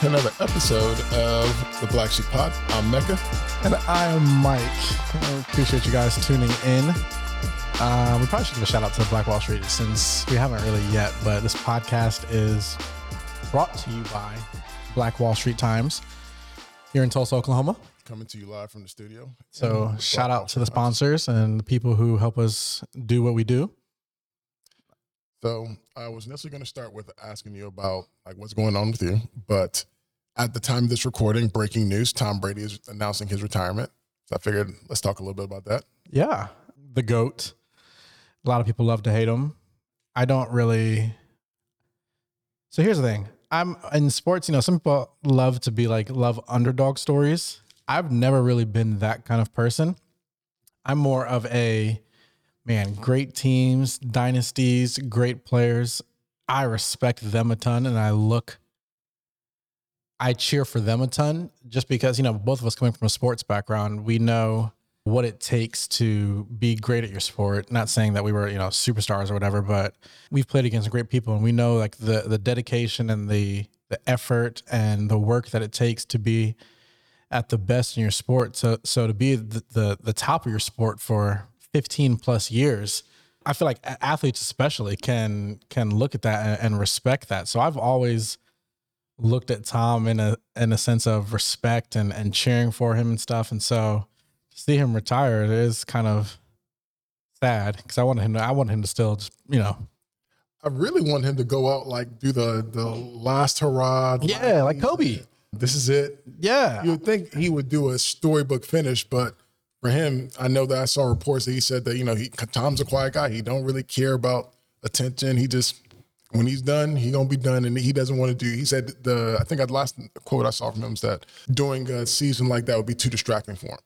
to another episode of the Black Sheep Pod. I'm Mecca. And I am Mike. I appreciate you guys tuning in. Uh, we probably should give a shout out to Black Wall Street since we haven't really yet, but this podcast is brought to you by Black Wall Street Times here in Tulsa, Oklahoma. Coming to you live from the studio. So, shout Black out to the sponsors and the people who help us do what we do. So I was initially going to start with asking you about like what's going on with you, but at the time of this recording, breaking news: Tom Brady is announcing his retirement. So I figured let's talk a little bit about that. Yeah, the GOAT. A lot of people love to hate him. I don't really. So here's the thing. I'm in sports, you know, some people love to be like, love underdog stories. I've never really been that kind of person. I'm more of a man, great teams, dynasties, great players. I respect them a ton and I look, I cheer for them a ton just because, you know, both of us coming from a sports background, we know what it takes to be great at your sport. Not saying that we were, you know, superstars or whatever, but we've played against great people and we know like the the dedication and the the effort and the work that it takes to be at the best in your sport. So so to be the the, the top of your sport for 15 plus years, I feel like athletes especially can can look at that and, and respect that. So I've always looked at Tom in a in a sense of respect and and cheering for him and stuff. And so to see him retire is kind of sad because I wanted him to I wanted him to still just you know I really want him to go out like do the the last hurrah. Yeah, like Kobe. This is it. yeah You would think he would do a storybook finish, but for him, I know that I saw reports that he said that you know he Tom's a quiet guy. He don't really care about attention. He just when he's done, he gonna be done, and he doesn't want to do. He said the I think the last quote I saw from him is that doing a season like that would be too distracting for him,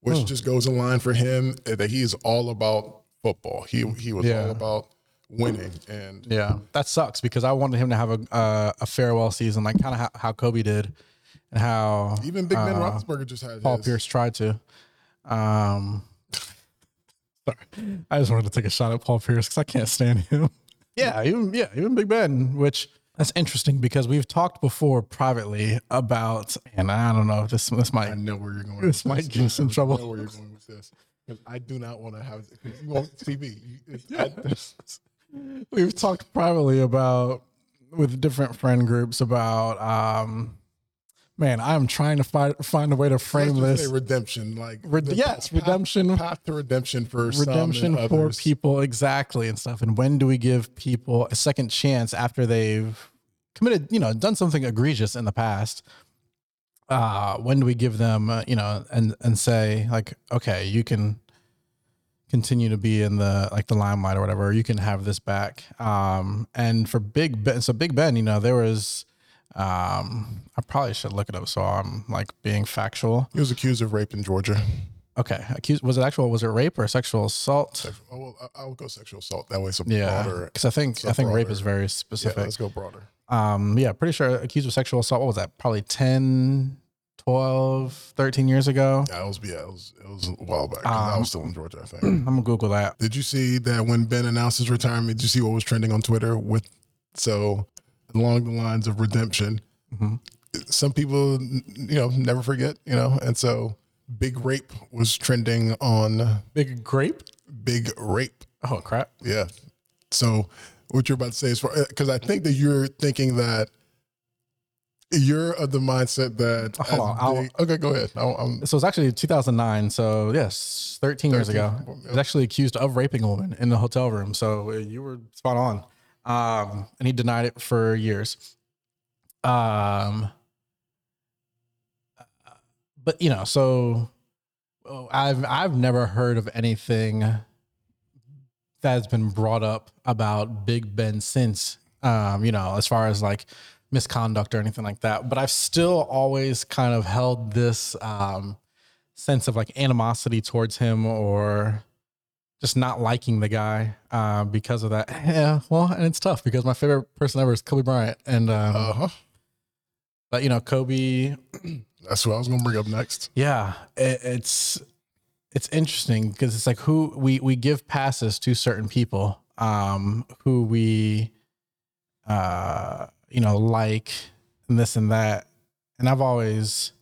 which just goes in line for him uh, that he is all about football. He he was Yeah. all about winning, and yeah that sucks because I wanted him to have a uh, a farewell season like kind of how, how Kobe did and how even Big Ben uh, Roethlisberger just had Paul his. Pierce tried to. Um, sorry, I just wanted to take a shot at Paul Pierce because I can't stand him. Yeah, even yeah, even Big Ben, which that's interesting because we've talked before privately about, and I don't know, this this might I know where you're going. This might get us in I know where you're going with this. 'Cause I do not want to have you want TV. You- it's- I- we've talked privately about with different friend groups about um man i'm trying to find find a way to frame this redemption, like Red- yes, path- redemption. path to redemption for some redemption and for others. people exactly and stuff and when do we give people a second chance after they've committed you know done something egregious in the past uh when do we give them uh, you know and and say like okay you can continue to be in the like the limelight or whatever you can have this back um and for big ben so big ben you know there was um i probably should look it up so i'm like being factual He was accused of rape in Georgia. okay accused was it actual was it rape or sexual assault Oh, well, I- I'll go sexual assault. That way, it's yeah because i think i think rape is very Yeah, specific let's go broader. um yeah pretty sure accused of sexual assault what was that probably 10 12 13 years ago That was yeah, it was it was a while back. 'cause I Um, was still in Georgia, I think. i'm gonna google that Did you see that when Ben announced his retirement? Did you see what was trending on Twitter with so along the lines of redemption? Mhm. Some people, you know, never forget, you know, and so big rape was trending on big grape big rape. oh crap Yeah. So what you're about to say is for because I think that you're thinking that you're of the mindset that Hold on, big- okay, go ahead. I'll, I'm, So it's actually 2009. So yes, 13 years ago. He was actually accused of raping a woman in the hotel room. So uh, you were spot on. Um, and he denied it for years. Um, but you know, so oh, I've I've never heard of anything that's been brought up about Big Ben since. Um, you know, as far as like misconduct or anything like that. But I've still always kind of held this um, sense of like animosity towards him or just not liking the guy uh, because of that. Yeah, well, and it's tough because my favorite person ever is Kobe Bryant, and um, uh-huh. but you know Kobe. That's what I was going to bring up next. Yeah, it, it's it's interesting because it's like who we we give passes to certain people um, who we uh, you know like and this and that and I've always,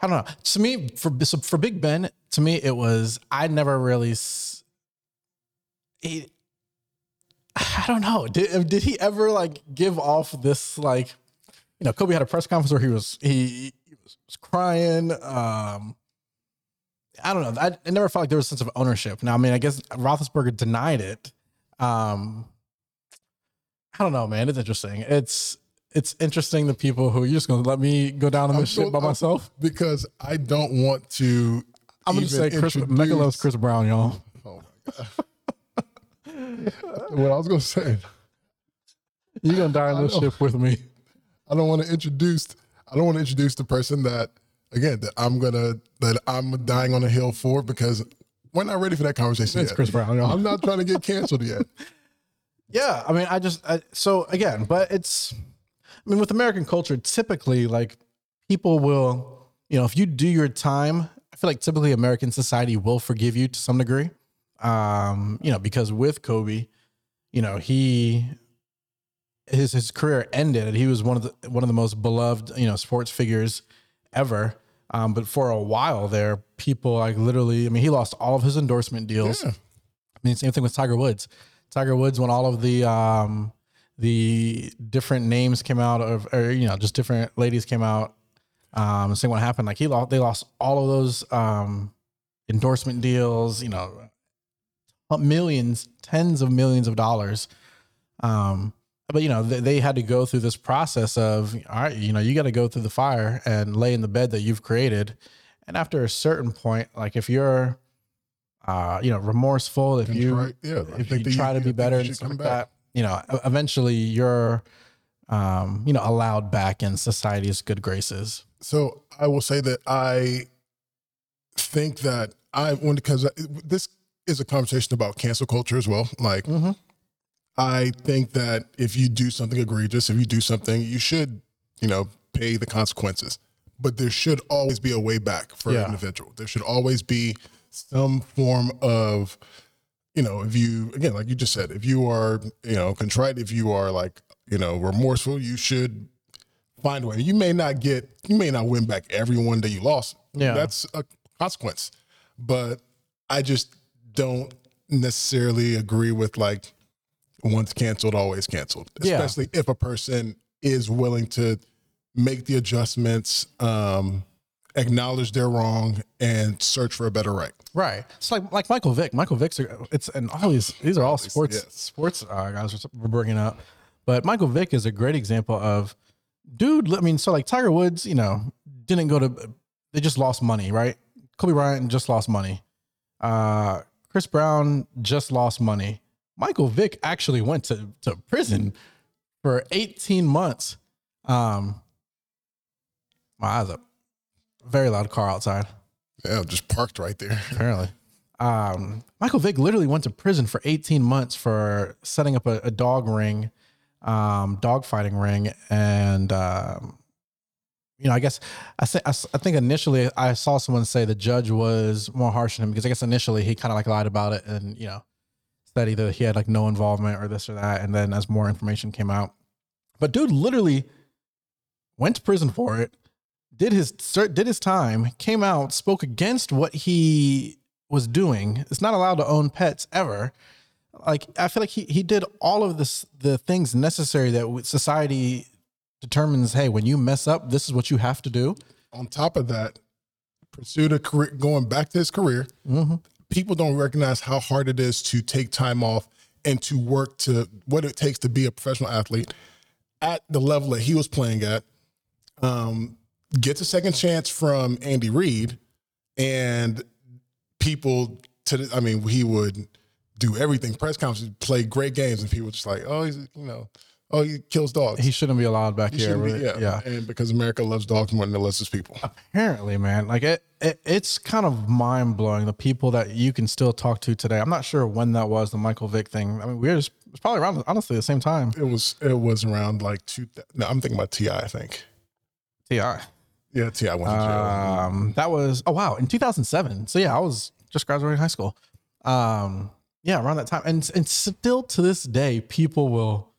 I don't know. To me, for for Big Ben, to me, it was I never really. I don't know. Did did he ever like give off this like, you know, Kobe had a press conference where he was he, he was crying. Um, I don't know. I, I never felt like there was a sense of ownership. Now, I mean, I guess Roethlisberger denied it. Um, I don't know, man. It's interesting. It's it's interesting the people who you're just gonna let me go down on I'm this shit so- by I'm- myself. because I don't want to. I'm gonna say Chris introduce- Mecca loves Chris Brown, y'all. Oh my god. what I was gonna say, You're gonna die on this ship with me. I don't want to introduce. I don't want to introduce the person that again that I'm gonna that I'm dying on a hill for because we're not ready for that conversation It's yet. Chris Brown, y'all. I'm not trying to get canceled yet. Yeah, I mean, I just I, so again, but it's, I mean, with American culture, typically like people will, you know, if you do your time, I feel like typically American society will forgive you to some degree, um, you know, because with Kobe, you know, he his his career ended. And he was one of the one of the most beloved, you know, sports figures ever. Um, but for a while there, people like literally, I mean, he lost all of his endorsement deals. Yeah. I mean, same thing with Tiger Woods. Tiger Woods, when all of the um, the different names came out of, or you know, just different ladies came out, um, saying what happened. Like he lost, they lost all of those um, endorsement deals. You know, millions, tens of millions of dollars. Um, but you know, they, they had to go through this process of, all right, you know, you got to go through the fire and lay in the bed that you've created. And after a certain point, like if you're, uh, you know, remorseful, if And you, try- yeah, if you try to be better and stuff come like back. that, you know, eventually you're, um, you know, allowed back in society's good graces. So I will say that I think that I when because this is a conversation about cancel culture as well. Like Mhm. I think that if you do something egregious, if you do something, you should, you know, pay the consequences. But there should always be a way back for Yeah. an individual. There should always be some form of, you know, if you again, like you just said, if you are, you know, contrite, if you are like, you know, remorseful, you should find a way. You may not get, you may not win back everyone that you lost. Yeah. That's a consequence. But I just don't necessarily agree with like once canceled, always canceled. Yeah. Especially if a person is willing to make the adjustments, um, acknowledge they're wrong, and search for a better right. Right. It's like like Michael Vick. Michael Vick's are, it's and all these these are all sports yes. sports uh, guys we're bringing up, but Michael Vick is a great example of dude. I mean, so like Tiger Woods, you know, didn't go to they just lost money, right? Kobe Bryant just lost money. Uh, Chris Brown just lost money. Michael Vick actually went to to prison for 18 months. Um, my eyes up. Very loud car outside Yeah, just parked right there. apparently. Um, Michael Vick literally went to prison for 18 months for setting up a, a dog ring, um, dog fighting ring. And, um, you know, I guess I, say, I, I think initially I saw someone say the judge was more harsh on him because I guess initially he kind of like lied about it and, you know, said either he had like no involvement or this or that. And then as more information came out, but dude literally went to prison for it did his did his time, came out, spoke against what he was doing. Is not allowed to own pets ever. Like I feel like he he did all of this the things necessary that society determines. Hey, when you mess up, this is what you have to do. On top of that, pursued a career, going back to his career, Mm-hmm. people don't recognize how hard it is to take time off and to work to what it takes to be a professional athlete at the level that he was playing at. Um, gets a second chance from Andy Reid, and people to the, I mean, he would do everything, press conferences, play great games, and people were just like, oh, he's you know, oh, he kills dogs. He shouldn't be allowed back He here. be- really. yeah, and because America loves dogs more than it loves its people. Apparently, man, like it, it it's kind of mind blowing. The people that you can still talk to today. I'm not sure when that was the Michael Vick thing. I mean, we were just it's probably around honestly the same time. It was it was around like two. No, I'm thinking about Ti. I think. Ti. Yeah, i went to jail. Um, that was oh wow in 2007. So yeah, I was just graduating high school. Um, yeah, around that time, and and still to this day, people will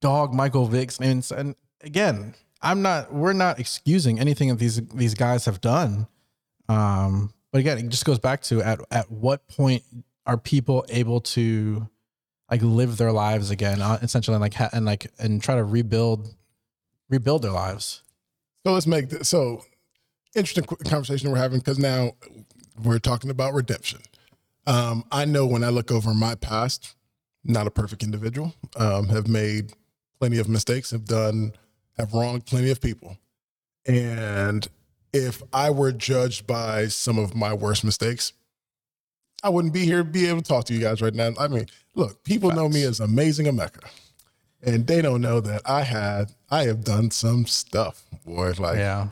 dog Michael Vick's and and again, I'm not. We're not excusing anything that these these guys have done. Um, but again, it just goes back to at at what point are people able to like live their lives again, uh, essentially, and like ha- and like and try to rebuild rebuild their lives. So let's make this so interesting conversation we're having because now we're talking about redemption. Um, I know when I look over my past, not a perfect individual, um, have made plenty of mistakes, have done, have wronged plenty of people. And if I were judged by some of my worst mistakes, I wouldn't be here, be able to talk to you guys right now. I mean, look, people know me as amazing Emeka, and they don't know that I had, I have done some stuff, boy. Like, Yeah,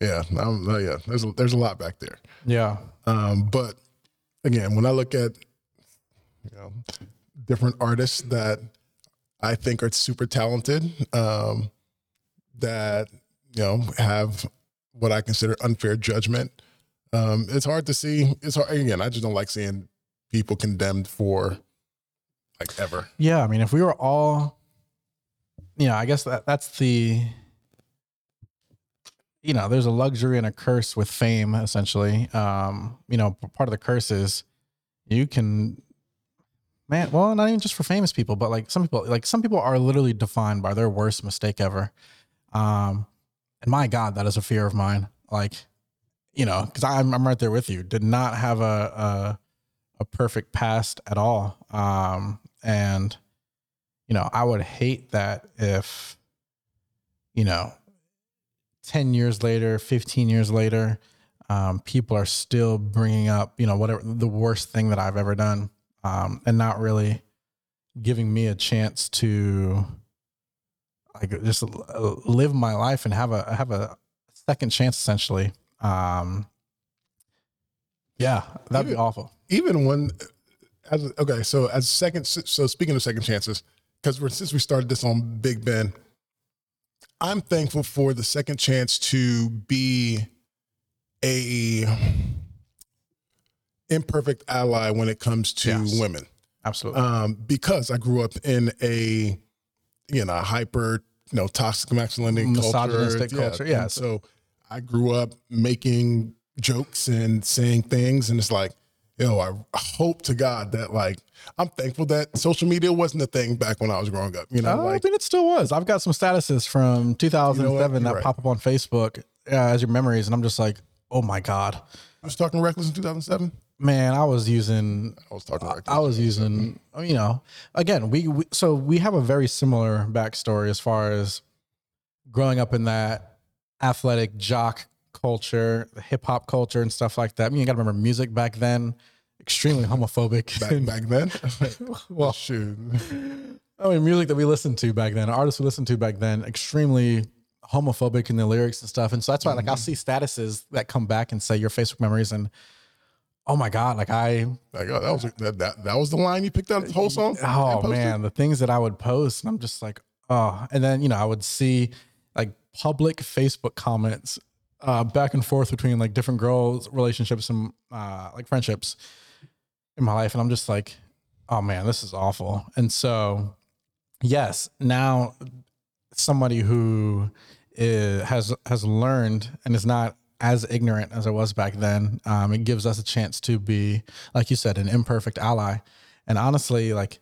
yeah, I'm, uh, yeah. There's a, there's a lot back there. yeah, Um, but again, when I look at you know different artists that I think are super talented, um, that you know have what I consider unfair judgment, um, it's hard to see. It's hard again. I just don't like seeing people condemned for like ever. yeah. I mean, if we were all, you know, I guess that that's the. You know, there's a luxury and a curse with fame, essentially. Um, you know, part of the curse is you can man well not even just for famous people but like some people like some people are literally defined by their worst mistake ever um and my god that is a fear of mine like you know because I'm, I'm right there with you did not have a, a a perfect past at all um and you know i would hate that if you know 10 years later 15 years later um, people are still bringing up, you know, whatever the worst thing that I've ever done, um, and not really giving me a chance to like just live my life and have a have a second chance, essentially. Um, yeah, that'd be awful. even when as okay so as second so speaking of second chances because we're since we started this on big ben i'm thankful for the second chance to be a imperfect ally when it comes to Yes. women Absolutely. um, because i grew up in a you know hyper you know toxic masculinity Misogynistic culture culture, and yeah. so i grew up making jokes and saying things and it's like yo i hope to god that like i'm thankful that social media wasn't a thing back when i was growing up you know like I mean, it still was. I've got some statuses from 2007 You're that right. pop up on Facebook uh, as your memories, and I'm just like, oh my god, i was talking reckless in 2007 man, I was using i was talking reckless I was using, you know, again, we, we so we have a very similar backstory as far as growing up in that athletic jock culture, hip hop culture, and stuff like that. I mean, you got to remember music back then, extremely homophobic. back, back then well, shoot I mean, music that we listened to back then, artists we listened to back then, extremely homophobic in the lyrics and stuff. And so that's why, like, I'll mm-hmm. see statuses that come back and say your Facebook memories, and oh my god, like I like oh, that was that, that that was the line you picked out of the whole song Oh man, the things that I would post, and I'm just like, oh. And then you know, I would see like public Facebook comments uh, back and forth between like different girls' relationships and uh, like friendships in my life, and I'm just like, oh man, this is awful. And so, yes, now somebody who is, has has learned and is not as ignorant as I was back then. Um, it gives us a chance to be, like you said, an imperfect ally. And honestly, like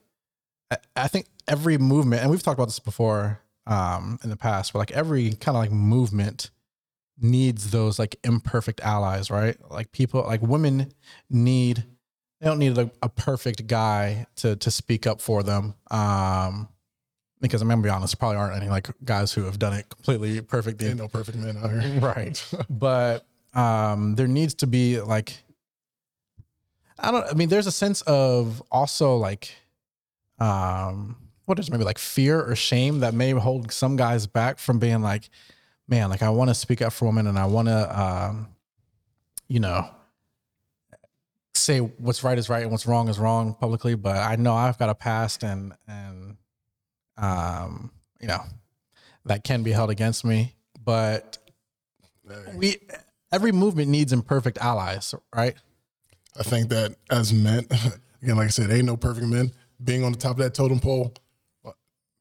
I, I think every movement, and we've talked about this before um, in the past, but like every kind of like movement needs those like imperfect allies, right? Like people, like women need. They don't need a, a perfect guy to to speak up for them. Um, because I'm gonna be honest, probably aren't any like guys who have done it completely perfect. ain't no perfect man out here right but um there needs to be like i don't i mean there's a sense of also like um what is maybe like fear or shame that may hold some guys back from being like man like i want to speak up for women and i want to um you know say what's right is right and what's wrong is wrong publicly but i know i've got a past and and um you know that can be held against me but we every movement needs imperfect allies, right? I think that as men, again, like I said, ain't no perfect men. Being on the top of that totem pole,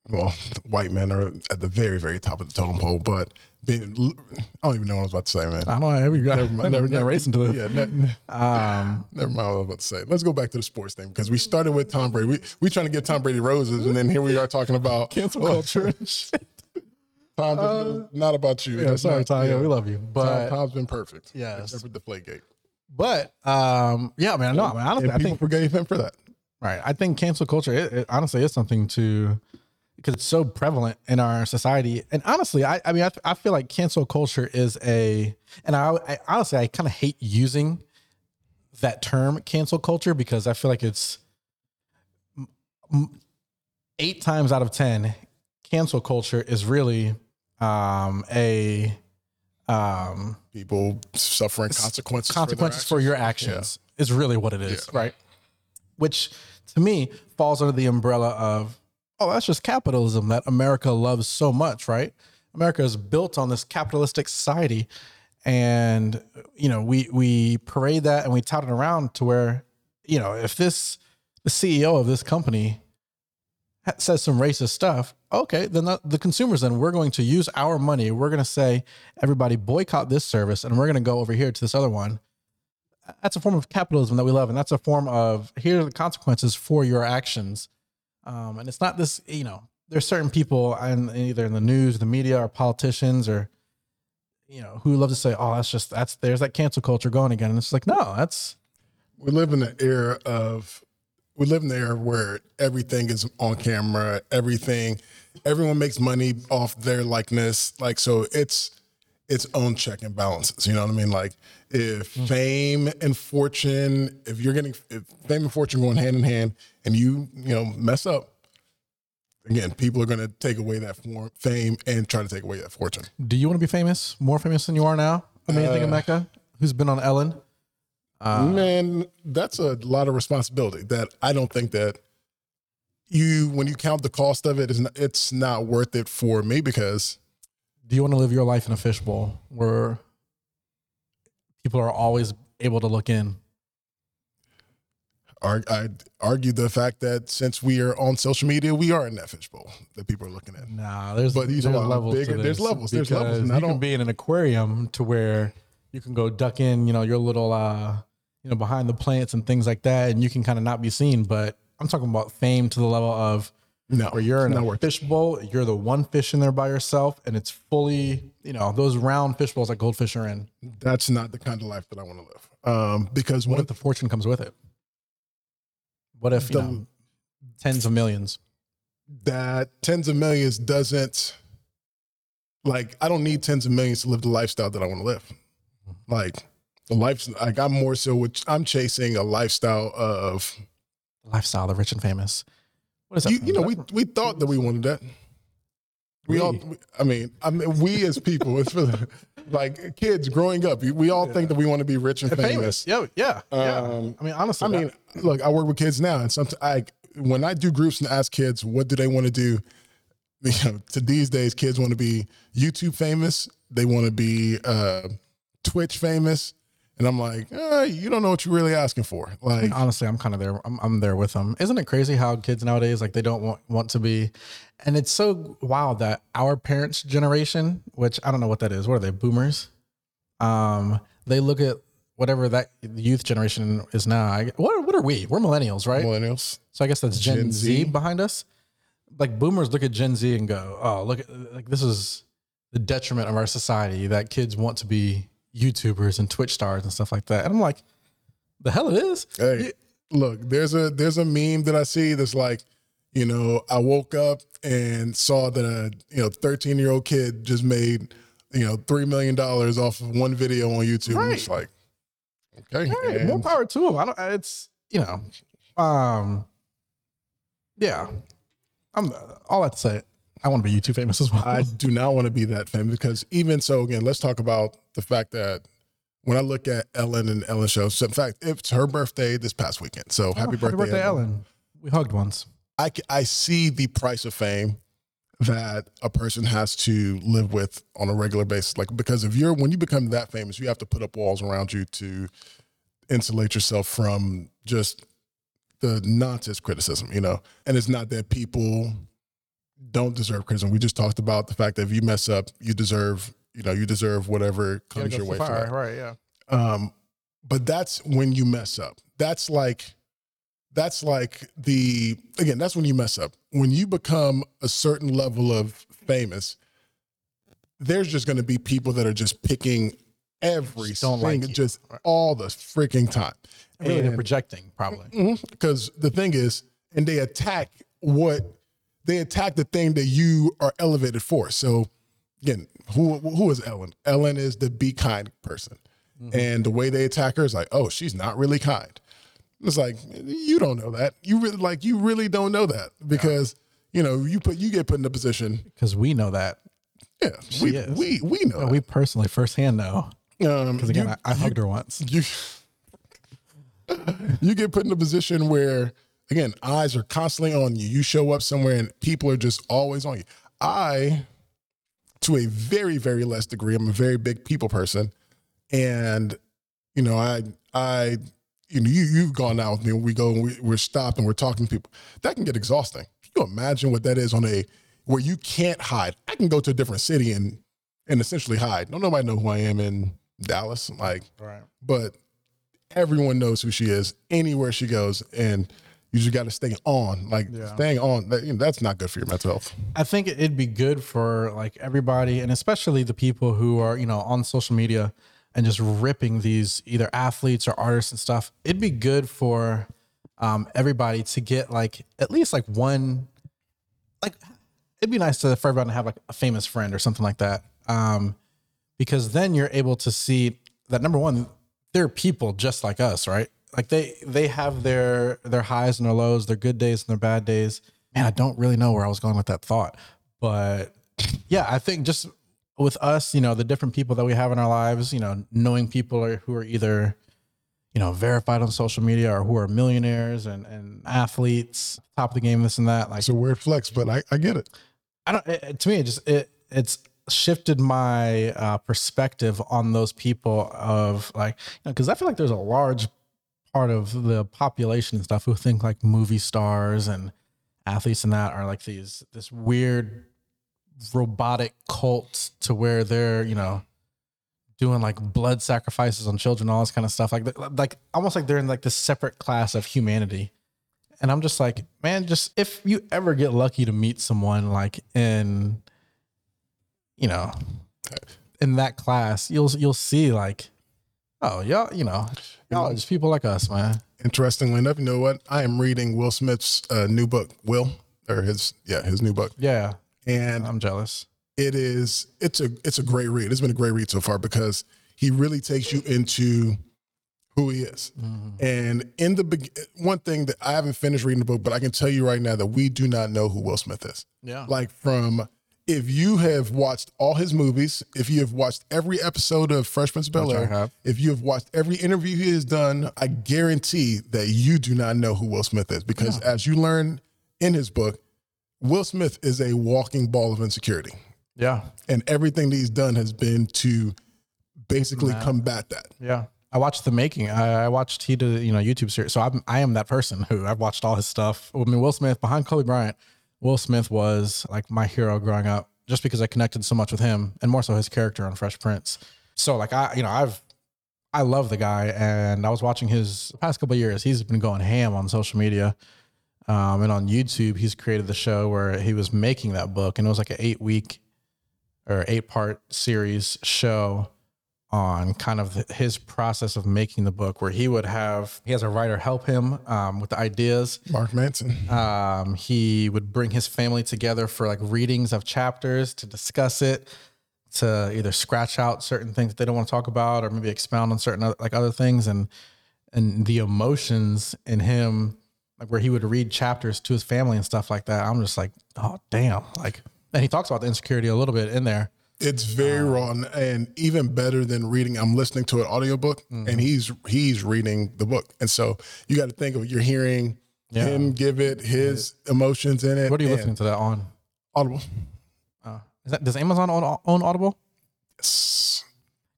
well, white men are at the very, very top of the totem pole. But being, I don't even know what I was about to say, man. I don't know. Never, never, never, never, never race into it. Yeah, ne- Um, never mind what I was about to say. Let's go back to the sports thing because we started with Tom Brady. We we trying to give Tom Brady roses, and then here we are talking about cancel culture. Tom, Uh, not about you. yeah, sorry, not- Tom. Yeah, yeah. we love you, but Tom's been perfect. Yes. except for Deflategate. but um, yeah, man. No, I mean, honestly, I people think forgave him for that. Right. I think cancel culture, it, it honestly is something to, because it's so prevalent in our society. And honestly, I, I mean, I, I feel like cancel culture is a, and I, I honestly, I kind of hate using that term cancel culture because I feel like it's eight times out of 10, cancel culture is really um, a, um, People suffering consequences. for their consequences for, your actions is really what it is, right? Which to me falls under the umbrella of, oh, that's just capitalism that America loves so much, right? America is built on this capitalistic society, and you know we we parade that and we tout it around to where, you know, if this the CEO of this company says some racist stuff, okay, then the, the consumers then we're going to use our money. We're going to say everybody boycott this service, and we're going to go over here to this other one. That's a form of capitalism that we love, and that's a form of here are the consequences for your actions. Um, and it's not this, you know, there's certain people in either in the news, the media, or politicians, or you know, who love to say, "Oh, that's just that's there's that cancel culture going again," and it's like, no, that's we live in an era of we live in the era where everything is on camera everything everyone makes money off their likeness. Like so it's its own check and balances you know what i mean like if fame and fortune if you're getting if fame and fortune going hand in hand and you you know mess up again people are going to take away that form, fame and try to take away that fortune Do you want to be famous? More famous than you are now? Amazing Uh, thing of Mecca, who's been on Ellen. Uh, Man, that's a lot of responsibility that I don't think that you when you count the cost of it is not, it's not worth it for me because do you want to live your life in a fishbowl where people are always able to look in? I'd argue the fact that since we are on social media, we are in that fishbowl that people are looking at. Nah, there's But these there's are a lot levels. bigger- there's levels, there's levels, and I you can don't- be in an aquarium to where you can go duck in, you know, your little, uh, you know, behind the plants and things like that, and you can kind of not be seen. But I'm talking about fame to the level of No, where you're in a worth it. fishbowl, you're the one fish in there by yourself, and it's fully, you know, those round fish bowls that goldfish are in. That's not the kind of life that I want to live. Um, because What if the fortune comes with it? What if you The- know, tens of millions? that tens of millions doesn't like I don't need tens of millions to live the lifestyle that I want to live. Like the life like I'm more so which I'm chasing a lifestyle of Lifestyle, the rich and famous. What is that? you, you know we we thought that we wanted that. We, We. all I mean I mean we as people it's the, like kids growing up we all think that we want to be rich and from? famous. Yeah, yeah, yeah. Um, I mean, honestly, I mean, look, I work with kids now, and sometimes I, when I do groups and ask kids what do they want to do, you know, to these days, kids want to be YouTube famous, they want to be uh, Twitch famous, and I'm like, uh, you don't know what you're really asking for. Like, honestly, I'm kind of there. I'm, I'm there with them. Isn't it crazy how kids nowadays like they don't want want to be, and it's so wild that our parents' generation, which I don't know what that is. What are they? Boomers. Um, they look at whatever that youth generation is now. I, what what are we? We're millennials, right? millennials. So I guess that's Gen, Gen Z. Z. behind us. Like boomers look at Gen Z and go, "Oh, look at like this is the detriment of our society that kids want to be YouTubers and Twitch stars and stuff like that." And I'm like, "The hell it is." Hey, look, there's a there's a meme that I see that's like, you know, I woke up and saw that a you know 13 year old kid just made you know three million dollars off of one video on YouTube. And it's like, okay, Hey, more power to him. I don't. It's you know, um, yeah. I'm all I have to say. I want to be YouTube famous as well. I do not want to be that famous because even so, again, let's talk about the fact that when I look at Ellen and Ellen shows, so in fact, it's her birthday this past weekend. So oh, happy, birthday, Ellen. Ellen. We hugged once. I, I see the price of fame that a person has to live with on a regular basis. Like, because if you're, when you become that famous, you have to put up walls around you to insulate yourself from just the nonsense criticism, you know? And it's not that people don't deserve criticism. We just talked about the fact that if you mess up, you deserve, you know, you deserve whatever comes go your way. the for fire, right? Yeah. Um, but that's when you mess up. That's like, that's like the again. That's when you mess up. When you become a certain level of famous, there's just going to be people that are just picking every Just don't like single, you. just all the freaking time. Really, they're And- projecting probably. because the thing is, and they attack what they attack the thing that you are elevated for. So again, who who is Ellen? Ellen is the be kind person, and the way they attack her is like, oh, she's not really kind. It's like you don't know that. You really like you really don't know that because you know you put you get put in a position. Because we know that. Yeah, we is. we we know. We personally firsthand know. that. Um, Because again, you- I, I hugged her once. you you get put in a position where again eyes are constantly on you. You show up somewhere and people are just always on you. I to a very very less degree i'm a very big people person. And you know i i you know you you've gone out with me when we go and we, we're stopped and we're talking to people. That can get exhausting. Can you imagine what that is on a where you can't hide? I can go to a different city and and essentially hide. Don't nobody know who i am in dallas like Right. but everyone knows who she is anywhere she goes and you just got to stay on like Yeah. staying on that, you know, that's not good for your mental health I think it'd be good for like everybody, and especially the people who are you know on social media and just ripping these either athletes or artists and stuff. It'd be good for um, everybody to get like at least like one, like it'd be nice to for everyone to have like a famous friend or something like that, um, because then you're able to see that number one, they're people just like us, right? Like they they have their their highs and their lows, their good days and their bad days. Man, I don't really know where I was going with that thought, but yeah, I think just with us, you know, the different people that we have in our lives, you know, knowing people are, who are either you know verified on social media or who are millionaires and and athletes, top of the game, this and that. Like it's a weird flex but i, I get it I don't. It, to me, it just it it's shifted my uh, perspective on those people of like because I feel like there's a large part of the population and stuff who think like movie stars and athletes and that are like these this weird robotic cult to where they're you know doing like blood sacrifices on children all this kind of stuff. Like like almost like they're in like this separate class of humanity. And I'm just like, man, just if you ever get lucky to meet someone like in, you know, in that class, you'll you'll see like, oh y'all, you know, y'all are just people like us, man. interestingly enough you know what? I am reading will smith's uh, new book will or his yeah his new book. Yeah, and I'm jealous. it is it's a it's a great read. It's been a great read so far because he really takes you into who he is. And in the beg- one thing that i haven't finished reading the book but i can tell you right now that we do not know who will smith is. Yeah, like from if you have watched all his movies, if you have watched every episode of Fresh Prince of Bel Air, if you have watched every interview he has done, I guarantee that you do not know who Will Smith is because as you learn in his book, Will Smith is a walking ball of insecurity. yeah, And everything that he's done has been to basically combat that. yeah. I watched the making. I, I watched he did you know YouTube series. So I'm I am that person who I've watched all his stuff. I mean, Will Smith behind Kobe Bryant. Will Smith was like my hero growing up, just because I connected so much with him, and more so his character on Fresh Prince. So like I, you know, I've I love the guy, and I was watching his past couple years. He's been going ham on social media, um, and on YouTube. He's created the show where he was making that book, and it was like an eight week or eight part series show on kind of his process of making the book, where he would have he has a writer help him um, with the ideas. Mark Manson. Um, he would bring his family together for like readings of chapters to discuss it, to either scratch out certain things that they don't want to talk about, or maybe expound on certain other, like other things, and and the emotions in him, like where he would read chapters to his family and stuff like that. I'm just like, oh damn, like, and he talks about the insecurity a little bit in there. It's very raw and, and even better than reading. I'm listening to an audiobook Mm-hmm. and he's he's reading the book. And so you got to think of you're hearing Yeah. him give it his emotions in it. What are you listening to that on? Audible. Uh, is that does Amazon own, own Audible? Yes.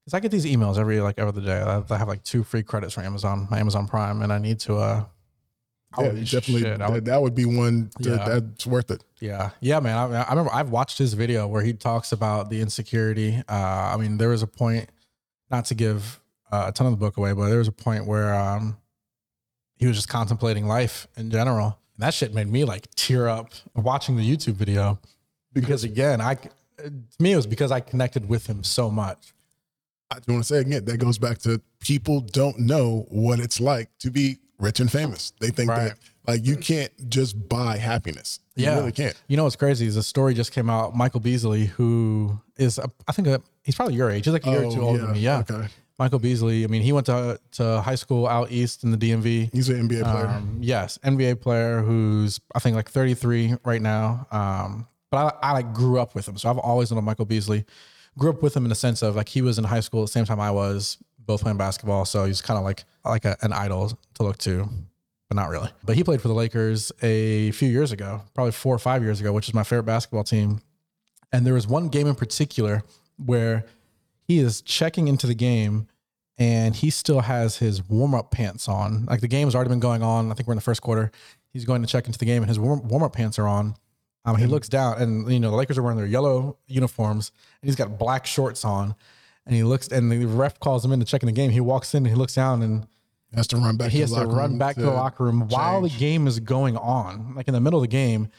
Because I get these emails every like every other day. I, I have like two free credits for Amazon, my Amazon Prime, and I need to uh Yeah, definitely. shit, I would- that, that would be one to, Yeah. that's worth it. Yeah, yeah, man. I, I remember I've watched his video where he talks about the insecurity. Uh, I mean, there was a point, not to give uh, a ton of the book away, but there was a point where um, he was just contemplating life in general. And that shit made me like tear up watching the YouTube video because again, I to me it was because I connected with him so much. I just want to say again, that goes back to people don't know what it's like to be rich and famous. They think Right. that like you can't just buy happiness. You Yeah. really can't. You know what's crazy is a story just came out. Michael Beasley, who is uh, I think uh he's probably your age. He's like a year or two older than me. Yeah. Oh, Okay. Michael Beasley. I mean, he went to to high school out east in the DMV. He's an NBA player. Um, yes, NBA player who's I think like 33 right now. Um, but I, I like grew up with him, so I've always known Michael Beasley. Grew up with him in the sense of like he was in high school at the same time I was, both playing basketball. So he's kind of like like a, an idol to look to, but not really. But he played for the Lakers a few years ago, probably four or five years ago, which is my favorite basketball team. And there was one game in particular where he is checking into the game and he still has his warm up pants on. Like the game has already been going on. I think we're in the first quarter. He's going to check into the game and his warm, warm up pants are on. Um, he looks down and you know the Lakers are wearing their yellow uniforms and he's got black shorts on. And he looks and the ref calls him in to check in the game. He walks in and he looks down and has to run back. he to has to run back to the locker room while the game is going on. Like in the middle of the game,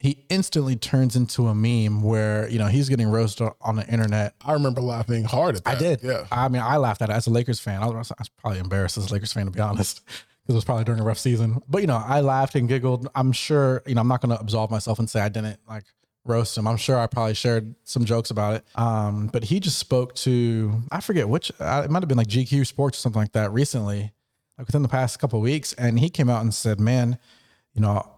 he instantly turns into a meme where you know he's getting roasted on the internet. I remember laughing hard at that. I did. Yeah. I mean, I laughed at it as a Lakers fan. I was, I was probably embarrassed as a Lakers fan to be honest, because it was probably during a rough season. But you know, I laughed and giggled. I'm sure you know I'm not going to absolve myself and say I didn't like roast him. I'm sure I probably shared some jokes about it. Um, but he just spoke to I forget which. Uh, it might have been like GQ Sports or something like that recently, like within the past couple weeks, and he came out and said, "Man, you know,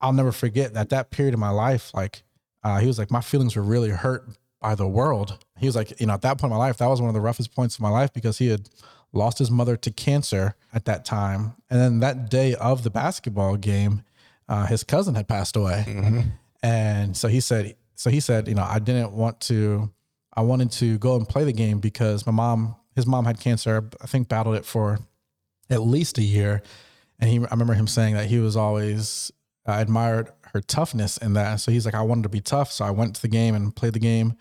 I'll never forget that that period of my life, like, uh, he was like, my feelings were really hurt by the world. He was like, you know, at that point in my life, that was one of the roughest points of my life because he had lost his mother to cancer at that time. And then that day of the basketball game, uh, his cousin had passed away. And so he said, so he said, you know, I didn't want to, I wanted to go and play the game because my mom, his mom had cancer, I think battled it for at least a year. And he, I remember him saying that he was always uh, admired her toughness in that. So he's like, I wanted to be tough. So I went to the game and played the game.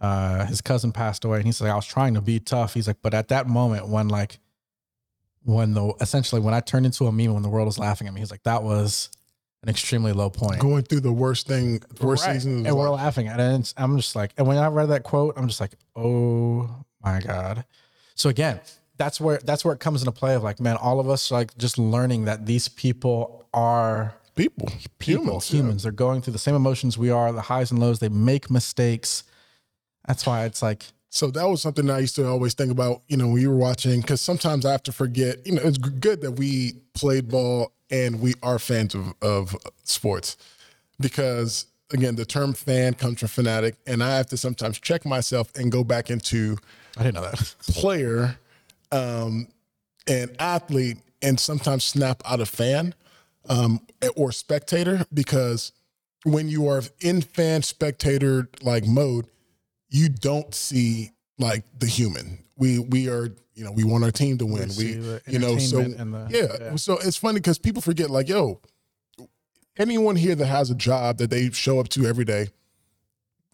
Uh, his cousin passed away and he's like, I was trying to be tough. He's like, but at that moment when like, when the, essentially when I turned into a meme, when the world was laughing at me, he's like, that was an extremely low point. Going through the worst thing, worst Right. season and we're life. laughing at it. And it's- I'm just like, and when I read that quote, I'm just like, oh my god. So again, that's where that's where it comes into play of like, man, all of us like just learning that these people are people, people, humans. humans. yeah. They're going through the same emotions we are, the highs and lows. They make mistakes. That's why it's like, So that was something I used to always think about, you know, when you were watching, because sometimes I have to forget, you know, it's good that we played ball and we are fans of, of sports because, again, the term fan comes from fanatic, and I have to sometimes check myself and go back into I didn't know that. player um, and athlete and sometimes snap out of fan um, or spectator because when you are in fan spectator like mode, you don't see like the human. We we are you know we want our team to win. see We you know so the- yeah. yeah. So it's funny because people forget like yo, anyone here that has a job that they show up to every day,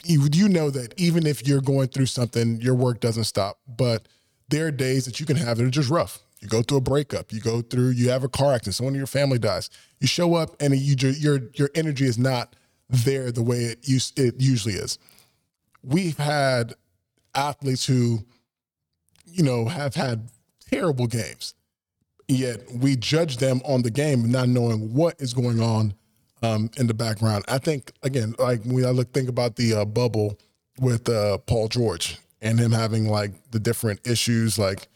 you you know that even if you're going through something, your work doesn't stop. But there are days that you can have that are just rough. You go through a breakup. You go through. You have a car accident. Someone in your family dies. You show up and you your your energy is not there the way it it usually is. We've had athletes who, you know, have had terrible games, yet we judge them on the game, not knowing what is going on um, in the background. I think again, like when I look think about the uh, bubble with uh, Paul George and him having like the different issues, like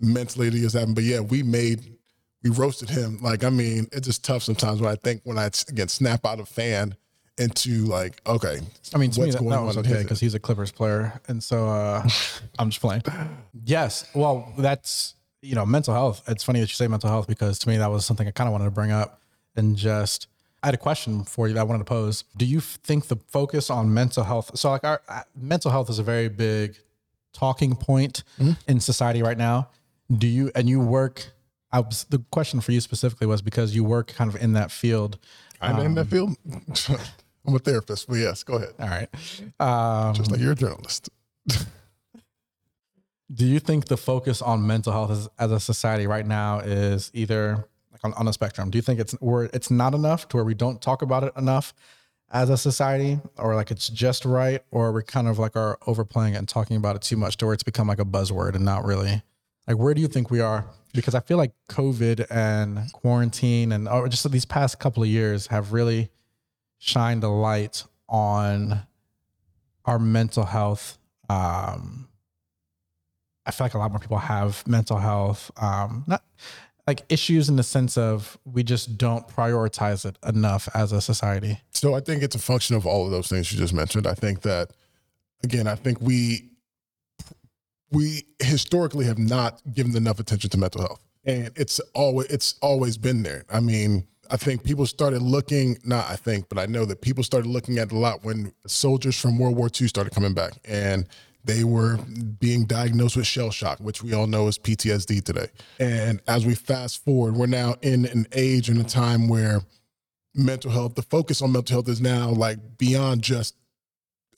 mentally that he was having. But yeah, we made we roasted him. Like I mean, it's just tough sometimes when I think when I again snap out of fan into like okay, I mean, to me, what's that, going that on was in okay his- because he's a Clippers player, and so uh, I'm just playing. Yes, well, that's you know, mental health. It's funny that you say mental health because to me that was something I kind of wanted to bring up, and just I had a question for you that I wanted to pose. Do you think the focus on mental health? So, like, our uh, mental health is a very big talking point Mm-hmm. in society right now. Do you and you work I was, the question for you specifically was because you work kind of in that field. I'm in that field. I'm a therapist, but yes, go ahead. All right. Um, Just like you're a journalist. do you think the focus on mental health as, as a society right now is either like on, on a spectrum? Do you think it's where it's not enough to where we don't talk about it enough as a society, or like it's just right, or we're kind of like are overplaying it and talking about it too much to where it's become like a buzzword and not really? Like, where do you think we are? Because I feel like COVID and quarantine and or just these past couple of years have really shined the light on our mental health. Um, I feel like a lot more people have mental health, um, not like issues in the sense of we just don't prioritize it enough as a society. So I think it's a function of all of those things you just mentioned. I think that again, I think we we historically have not given enough attention to mental health. And it's always it's always been there. I mean, I think people started looking, not I think, but I know that people started looking at a lot when soldiers from World War II started coming back and they were being diagnosed with shell shock, which we all know is PTSD today. And as we fast forward, we're now in an age and a time where mental health, the focus on mental health is now like beyond just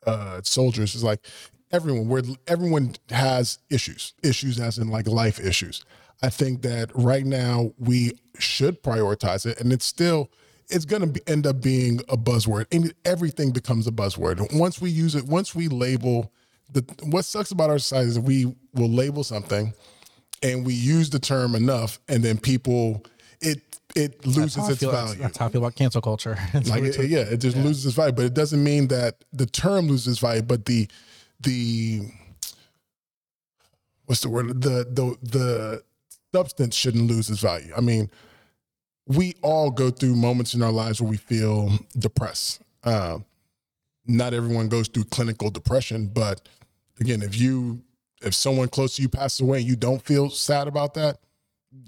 uh, soldiers. It's like everyone, where everyone has issues, issues as in like life issues. I think that right now we should prioritize it, and it's still it's going to end up being a buzzword, and everything becomes a buzzword once we use it. Once we label the what sucks about our society is we will label something, and we use the term enough, and then people it it loses its feel, value. That's how I feel about cancel culture. like it, yeah, it just loses its value, but it doesn't mean that the term loses its value, but the the what's the word the the the substance shouldn't lose its value. I mean, we all go through moments in our lives where we feel depressed. Uh, not everyone goes through clinical depression, but again, if you if someone close to you passes away and you don't feel sad about that,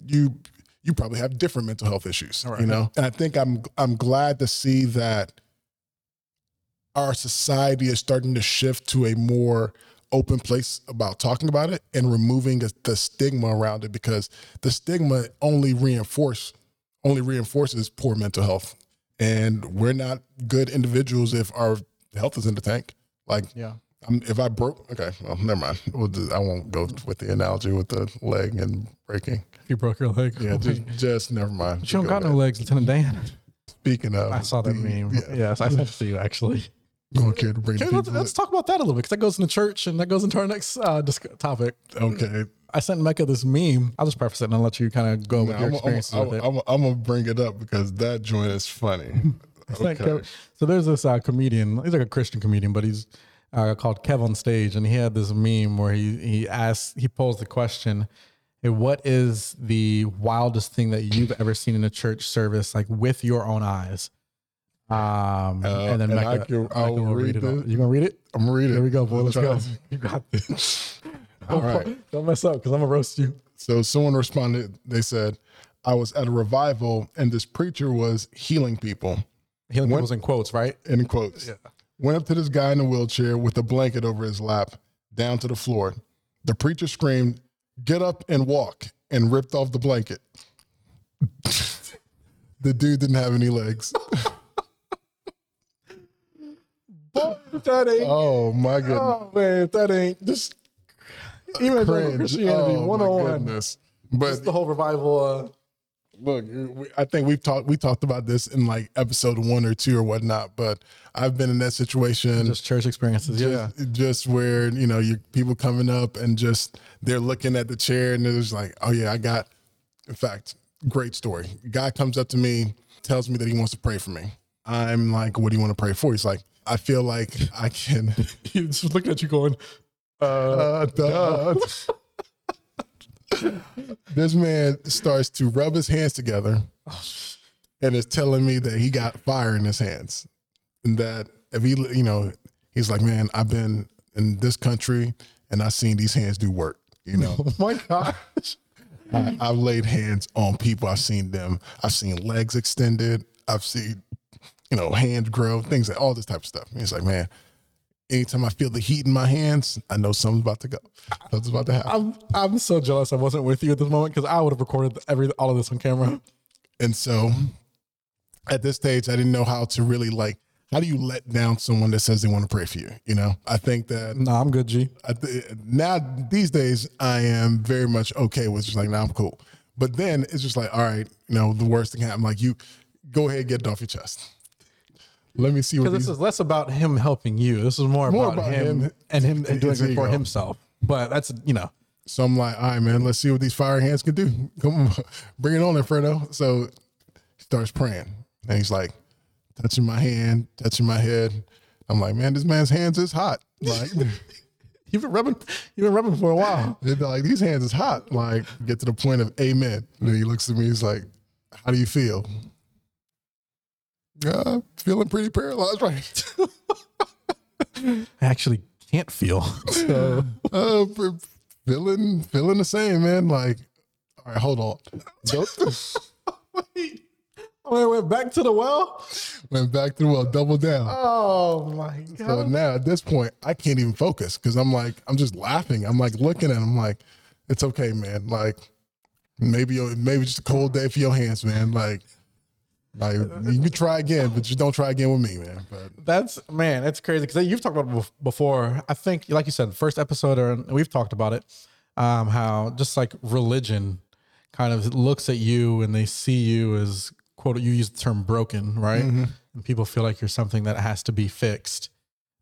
you you probably have different mental health issues. Right. You know, and I think I'm I'm glad to see that our society is starting to shift to a more open place about talking about it and removing the stigma around it because the stigma only reinforce only reinforces poor mental health and we're not good individuals if our health is in the tank like yeah. I'm, if I broke, okay, well, never mind. We'll just, I won't go with the analogy with the leg and breaking. You broke your leg. Yeah, just, just never mind. you don't Go got no legs, Lieutenant Dan. Speaking of, I saw that the- meme. Yeah, Yes, I sent it to you actually. You don't care to bring Okay, let's, let's talk about that a little bit because that goes into church and that goes into our next uh, disc- topic. okay, I sent Mecca this meme. I'll just preface it and I'll let you kind of go with your I'm, I'm, experiences I'm, with it. I'm, I'm gonna bring it up because that joint is funny. Okay. So there's this uh, comedian. He's like a Christian comedian, but he's uh, called Kev on Stage, and he had this meme where he he asked, he posed the question, hey, "What is the wildest thing that you've ever seen in a church service, like with your own eyes?" Um, Uh, and then and Mecca, I can- Mecca I'll will read it. all. this. You gonna read it? I'm gonna read it. Here we go, boy. Let's go. You got this. All right. Don't mess up because I'm gonna roast you. So someone responded. They said, "I was at a revival and this preacher was healing people." Healing What- people's in quotes, right? in quotes. Yeah. Went up to this guy in a wheelchair with a blanket over his lap, down to the floor. The preacher screamed, Get up and walk, and ripped off the blanket. the dude didn't have any legs. That ain't. Oh my goodness. Oh man, if that ain't just even Cringe. Christianity Oh, one on one. goodness. But The whole revival. Uh, look, I think we've talked we talked about this in like episode one or two or whatnot. But I've been in that situation. just church experiences. Yeah. just, just where you know you people coming up and just they're looking at the chair and they're just like, oh yeah, I got. In fact, great story. Guy comes up to me, tells me that he wants to pray for me. I'm like, what do you want to pray for? He's like, I feel like I can. He's just looking at you going, Uh, duh. this man starts to rub his hands together and is telling me that he got fire in his hands. And that if he, you know, he's like, man, I've been in this country and I've seen these hands do work. You know, oh my gosh. I, I've laid hands on people. I've seen them. I've seen legs extended. I've seen, you know, hands grow, things like all this type of stuff. And he's like, man, anytime I feel the heat in my hands, I know something's about to go. Something's about to happen. I'm I'm so jealous I wasn't with you at this moment because I would have recorded every all of this on camera. And so at this stage, I didn't know how to really like, how do you let down someone that says they want to pray for you? You know, I think that No, I'm good, G. I th- now these days I am very much okay with just like, now nah, I'm cool. But then it's just like, all right, you know, the worst thing happened. Like you go ahead, and get it off your chest. Let me see what these, this is less about him helping you. This is more, More about, about him, him. and him and doing His it for ego. himself. But that's you know, So I'm like, all right, man, let's see what these fire hands can do. Come on, bring it on, Alfredo. So he starts praying. And he's like, touching my hand, touching my head. I'm like, man, this man's hands is hot. Like, you've been rubbing, you've been rubbing for a while. they're like, these hands is hot. Like, get to the point of amen. And then he looks at me, he's like, how do you feel? Uh, feeling pretty paralyzed, right? I actually can't feel. So uh, feeling, feeling the same, man. Like, all right, hold on. Don't- I went back to the well. Went back to the well, double down. Oh my god! So now at this point, I can't even focus because I'm like, I'm just laughing. I'm like looking at him like, it's okay, man. Like maybe maybe just a cold day for your hands, man. Like, like you can try again, but just don't try again with me, man. But That's man, it's crazy because you've talked about it before. I think, like you said, first episode, or we've talked about it. Um, how just like religion kind of looks at you and they see you as quote. You use the term broken, right? And people feel like you're something that has to be fixed.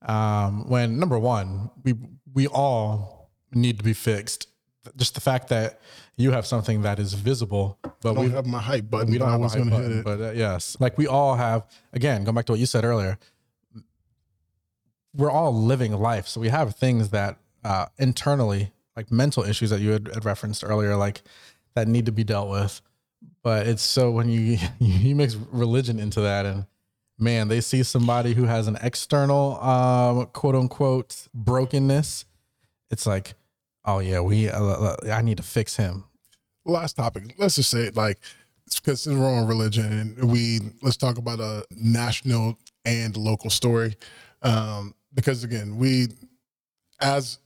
Um, when number one, we we all need to be fixed. Just the fact that you have something that is visible, but we have my hype button. we don't have was hype button, hit it. but uh, yes, like we all have. Again, going back to what you said earlier, we're all living life, so we have things that uh, internally, like mental issues that you had, had referenced earlier, like that need to be dealt with. But it's so when you you mix religion into that, and man, they see somebody who has an external um, quote unquote brokenness. It's like, oh yeah, we uh, I need to fix him. last topic. Let's just say it like because it's wrong religion, and we let's talk about a national and local story. Um, because again, we as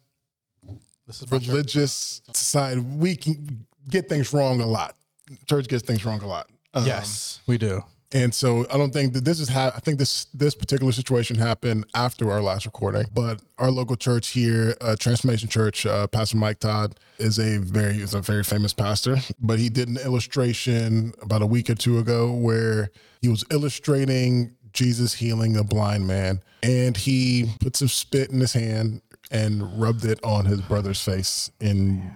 This is church. religious society, we can get things wrong a lot. Church gets things wrong a lot. Um, Yes, we do. And so I don't think that this is ha- I think this this particular situation happened after our last recording. But our local church here, uh, Transformation Church, uh, Pastor Mike Todd is a very is a very famous pastor. But he did an illustration about a week or two ago where he was illustrating Jesus healing a blind man, and he put some spit in his hand and rubbed it on his brother's face in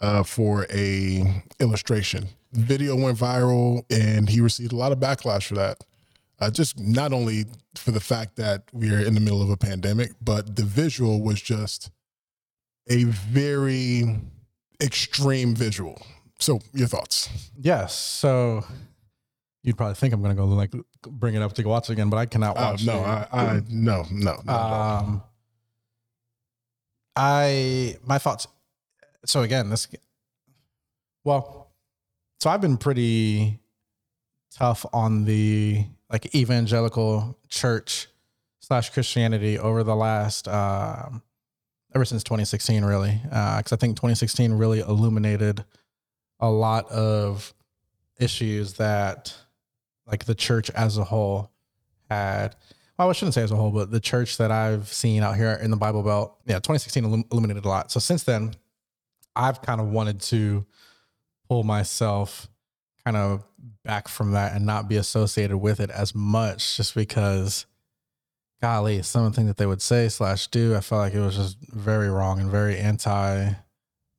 uh, for a illustration. Video went viral, and he received a lot of backlash for that. Uh, just not only for the fact that we are in the middle of a pandemic, but the visual was just a very extreme visual. So, your thoughts? Yes. So you'd probably think I'm going to go like bring it up to go watch it again, but I cannot Uh, watch. no, it. I, I no, no, no. um, I my thoughts. So again, this. Well, so I've been pretty tough on the like evangelical church slash Christianity over the last um, ever since 2016, really, because I think 2016 really illuminated a lot of issues that like the church as a whole had well, I shouldn't say as a whole, but the church that I've seen out here in the Bible Belt, yeah, 2016 illuminated a lot. So since then, I've kind of wanted to pull myself kind of back from that and not be associated with it as much, just because, golly, some of the things that they would say slash do, I felt like it was just very wrong and very anti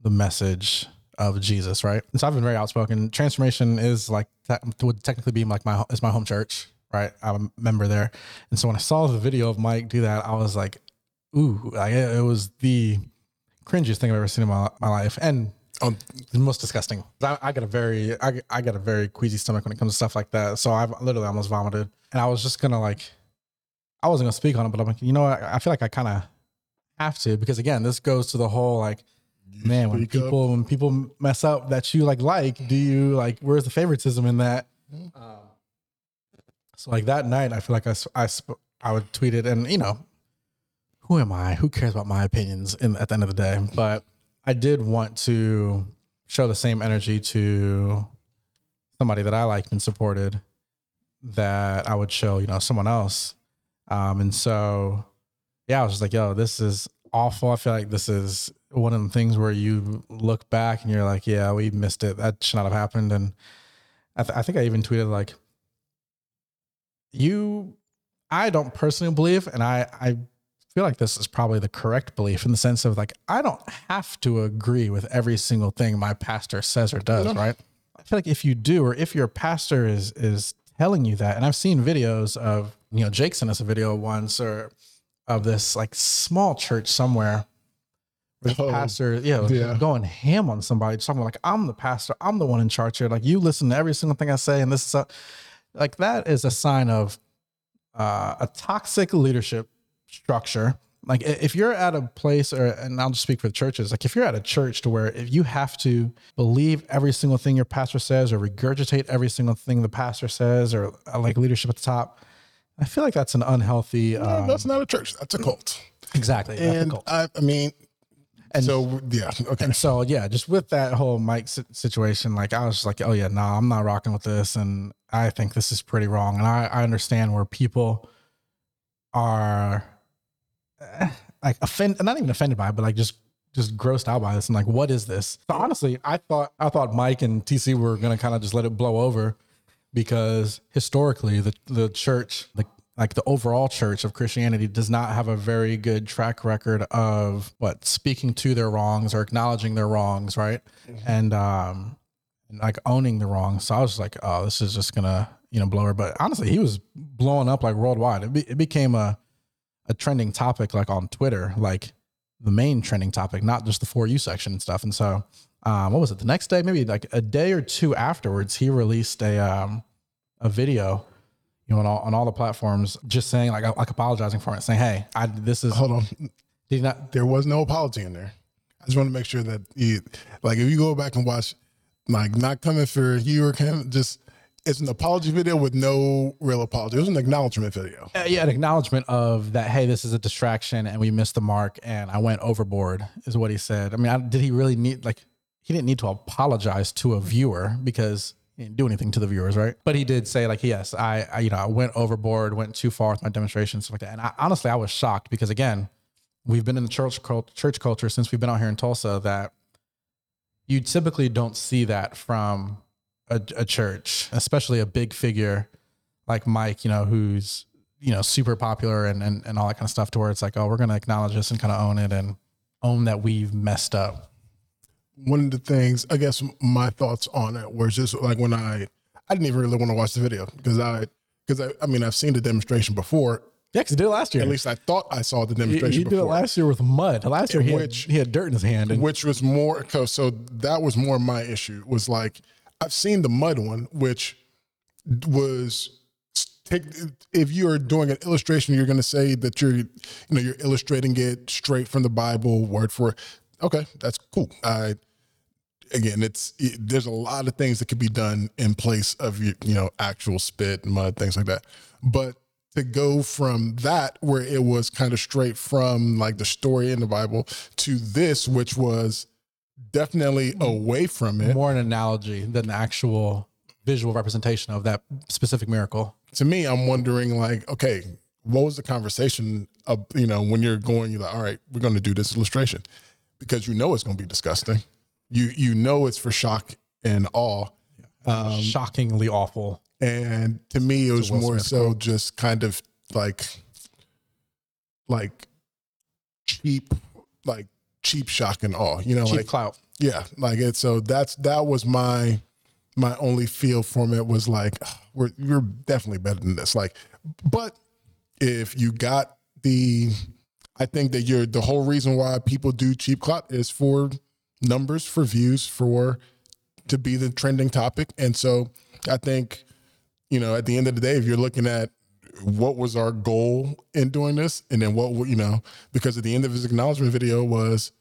the message of Jesus, right? And so I've been very outspoken. Transformation is like would technically be like my is my home church, right? I'm a member there, and so when I saw the video of Mike do that, I was like, "Ooh!" Like, it it was the cringiest thing I've ever seen in my, my life, and Um, the most disgusting. I, I got a very I, I got a very queasy stomach when it comes to stuff like that. So I've literally almost vomited, and I was just gonna like, I wasn't gonna speak on it, but I'm like, you know what? I feel like I kind of have to because again, this goes to the whole like man when speak up. people when people mess up that you like like do you like where's the favoritism in that um, so like that night i feel like i I, sp- I would tweet it and you know who am I? Who cares about my opinions in, at the end of the day? But I did want to show the same energy to somebody that I liked and supported that I would show, you know, someone else. Um, and so, yeah, I was just like, yo, this is awful. I feel like this is one of the things where you look back and you're like, yeah, we missed it. That should not have happened. And I, th- I think I even tweeted like, you, I don't personally believe, and I, I feel like this is probably the correct belief in the sense of like, I don't have to agree with every single thing my pastor says or does, right? I feel like if you do, or if your pastor is is telling you that, and I've seen videos of, you know, Jake sent us a video once or of this like small church somewhere where the Oh, pastor, yeah, was yeah. going ham on somebody, talking like, I'm the pastor, I'm the one in charge here. Like you listen to every single thing I say, and this is a, like that is a sign of uh, a toxic leadership structure. Like if you're at a place, or and I'll just speak for the churches. Like if you're at a church to where if you have to believe every single thing your pastor says, or regurgitate every single thing the pastor says, or uh, like leadership at the top, I feel like that's an unhealthy. No, Um, that's not a church. That's a cult. exactly. that's a And cult. I, I mean, And- so yeah, okay. And so, yeah, just with that whole Mike situation, like I was just like, oh yeah, no, I'm not rocking with this, and I think this is pretty wrong. And I, I understand where people are like offended, not even offended by it, but like just just grossed out by this and like, what is this? So honestly, I thought I thought Mike and TC were gonna kind of just let it blow over because historically the the church, the like the overall church of Christianity does not have a very good track record of what speaking to their wrongs or acknowledging their wrongs, right? And um and like owning the wrongs. So I was like, oh, this is just gonna, you know, blow her. But honestly, he was blowing up like worldwide. It, be, it became a a trending topic like on Twitter, like the main trending topic, not just the for you section and stuff. And so um what was it? The next day, maybe like a day or two afterwards, he released a um a video you know, on all, on all the platforms, just saying like like apologizing for it, saying, "Hey, I this is Hold on. did not There was no apology in there. I just want to make sure that you, like, if you go back and watch, like, not coming for you or him, just it's an apology video with no real apology. It was an acknowledgement video. uh, yeah, an acknowledgement of that. Hey, this is a distraction, and we missed the mark, and I went overboard, is what he said. I mean, I, did he really need like he didn't need to apologize to a viewer because he didn't do anything to the viewers, right? But he did say like, yes, I, I you know I went overboard, went too far with my demonstration, stuff like that. And I, honestly, I was shocked because again, we've been in the church cult, church culture since we've been out here in Tulsa that you typically don't see that from a, a church, especially a big figure like Mike, you know, who's you know super popular and, and and all that kind of stuff. To where it's like, oh, we're gonna acknowledge this and kind of own it and own that we've messed up. One of the things, I guess, my thoughts on it was just like when I, I didn't even really want to watch the video because I, because I, I mean, I've seen the demonstration before. Yeah, because he did it last year. At least I thought I saw the demonstration he did it last year with mud. Last year he Which- had, he had dirt in his hand. And which was more so that was more my issue was like i've seen the mud one which was take if you're doing an illustration you're going to say that you're you know you're illustrating it straight from the bible word for it. Okay that's cool. I again it's it, there's a lot of things that could be done in place of you you know actual spit mud things like that. But to go from that where it was kind of straight from like the story in the bible to this which was definitely away from it. More an analogy than the actual visual representation of that specific miracle. to me i'm wondering like okay what was the conversation of you know when you're going you're like all right we're going to do this illustration. Because you know it's going to be disgusting. You you know it's for shock and awe. Um, Shockingly awful. and to me it was more Smith so just kind of like like cheap like cheap shock and awe you know Cheap like clout. yeah like it so that's that was my my only feel from it was like ah, we're you're definitely better than this like but if you got the i think that you're the whole reason why people do cheap clout is for numbers for views for to be the trending topic and so i think you know at the end of the day if you're looking at what was our goal in doing this and then what you know because at the end of his acknowledgement video was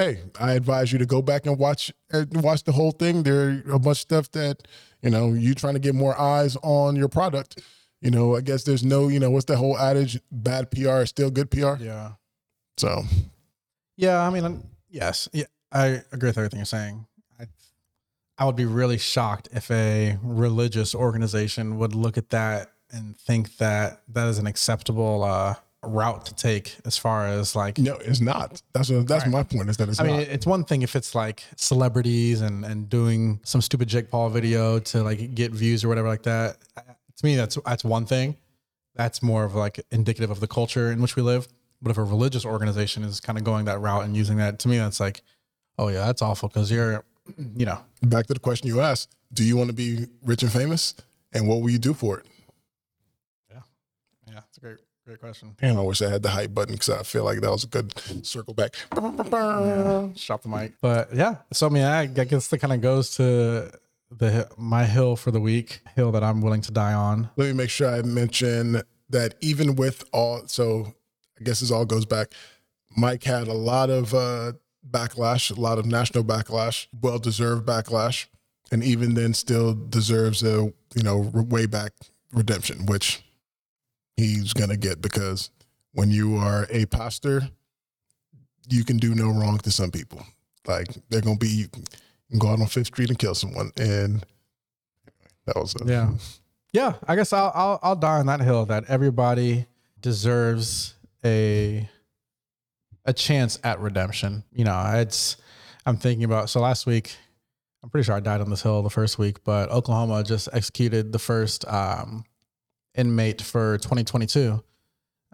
hey, I advise you to go back and watch uh, watch the whole thing. There are a bunch of stuff that you know you trying to get more eyes on your product. You know, I guess there's no, you know, what's the whole adage? Bad PR is still good PR. Yeah. So Yeah, I mean, um, yes, yeah, I agree with everything you're saying. I, I would be really shocked if a religious organization would look at that and think that that is an acceptable uh, route to take as far as like. no, it's not. That's what, that's my point. Is that it's I not. mean, it's one thing if it's like celebrities and and doing some stupid Jake Paul video to like get views or whatever like that. To me, that's that's one thing. That's more of like indicative of the culture in which we live. But if a religious organization is kind of going that route and using that, to me, that's like, oh yeah, that's awful because you're, you know, Back to the question you asked: Do you want to be rich and famous? And what will you do for it? Yeah, it's a great great question. Damn, I wish I had the hype button because I feel like that was a good circle back. Drop the mic. But yeah, so I mean, I, I guess that kind of goes to the my hill for the week, hill that I'm willing to die on. Let me make sure I mention that even with all, so I guess this all goes back. Mike had a lot of uh, backlash, a lot of national backlash, well deserved backlash, and even then still deserves a you know way back redemption, which he's gonna get because when you are a pastor, you can do no wrong to some people. Like they're gonna be, you can go out on Fifth Street and kill someone, and that was a, Yeah. Yeah, I guess I'll I'll I'll die on that hill that everybody deserves a a chance at redemption. You know, it's I'm thinking about so last week I'm pretty sure I died on this hill the first week, but Oklahoma just executed the first um inmate for 2022.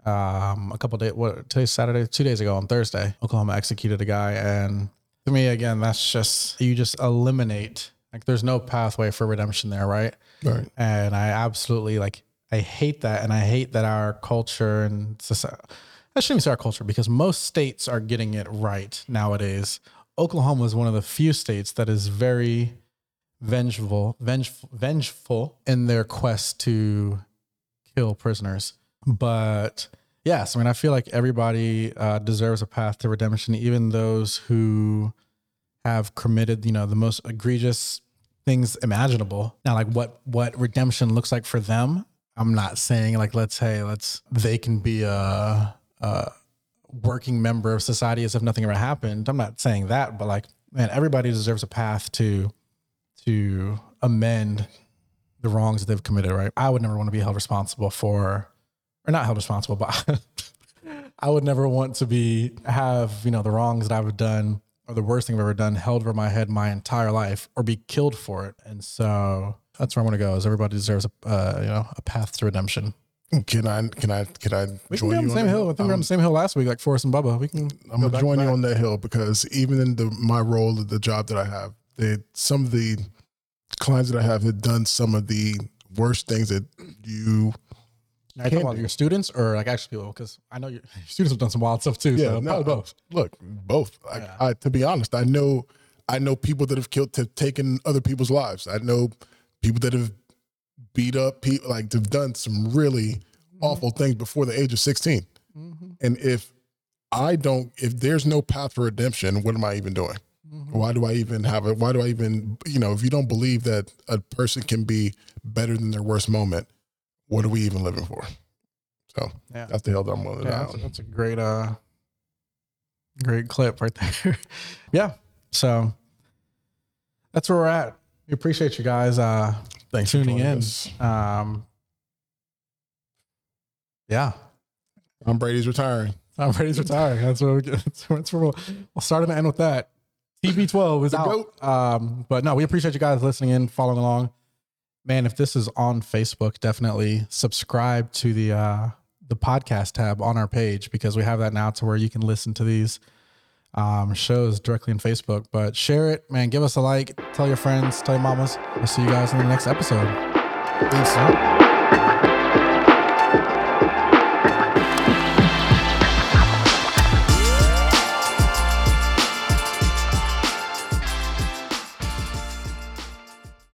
Um a couple days what today's Saturday, 2 days ago on Thursday, Oklahoma executed a guy and to me again that's just you just eliminate like there's no pathway for redemption there, right? right. and I absolutely like I hate that, and I hate that our culture and society. I shouldn't say our culture because most states are getting it right nowadays. Oklahoma is one of the few states that is very vengeful, vengeful, vengeful in their quest to kill prisoners. But yes, I mean I feel like everybody uh, deserves a path to redemption, even those who have committed, you know, the most egregious things imaginable. Now, like what what redemption looks like for them, I'm not saying like let's say let's they can be a, a working member of society as if nothing ever happened. I'm not saying that, but like man, everybody deserves a path to to amend the wrongs that they've committed. Right? I would never want to be held responsible for, or not held responsible, but I would never want to be have you know the wrongs that I've done or the worst thing I've ever done held over my head my entire life or be killed for it. And so that's where I want to go. Is everybody deserves a uh, you know a path to redemption. Can I? Can I? Can I We can join be on the same hill. I think we were on Um, the same hill last week, like Forrest and Bubba. We can. I'm gonna join you on that hill because even in the my role the job that I have, they, some of the clients that I have had done some of the worst things that you. Are you talking about your students or like actual people? Because I know your, your students have done some wild stuff too. Yeah, so no, both. Look, both. Like, Yeah. I, to be honest, I know, I know people that have killed, have taken other people's lives. I know people that have beat up people, like have done some really mm-hmm. awful things before the age of 16. Mm-hmm. And if I don't, if there's no path for redemption, what am I even doing? Why do I even have it? Why do I even, you know, if you don't believe that a person can be better than their worst moment, what are we even living for? So Yeah. that's the hell that I'm willing to Yeah, that's, that's a great uh great clip right there. yeah. So that's where we're at. We appreciate you guys uh Thanks for tuning in. us. Um yeah. Tom Brady's retiring. Tom Brady's retiring. That's what, we get, that's where we'll, we'll start and end with that. TB12 is The out. goat. Um, but no, we appreciate you guys listening in, following along. Man, if this is on Facebook, definitely subscribe to the uh, the podcast tab on our page because we have that now to where you can listen to these um, shows directly on Facebook. But share it, man. Give us a like. Tell your friends. Tell your mamas. We'll see you guys in the next episode. Peace.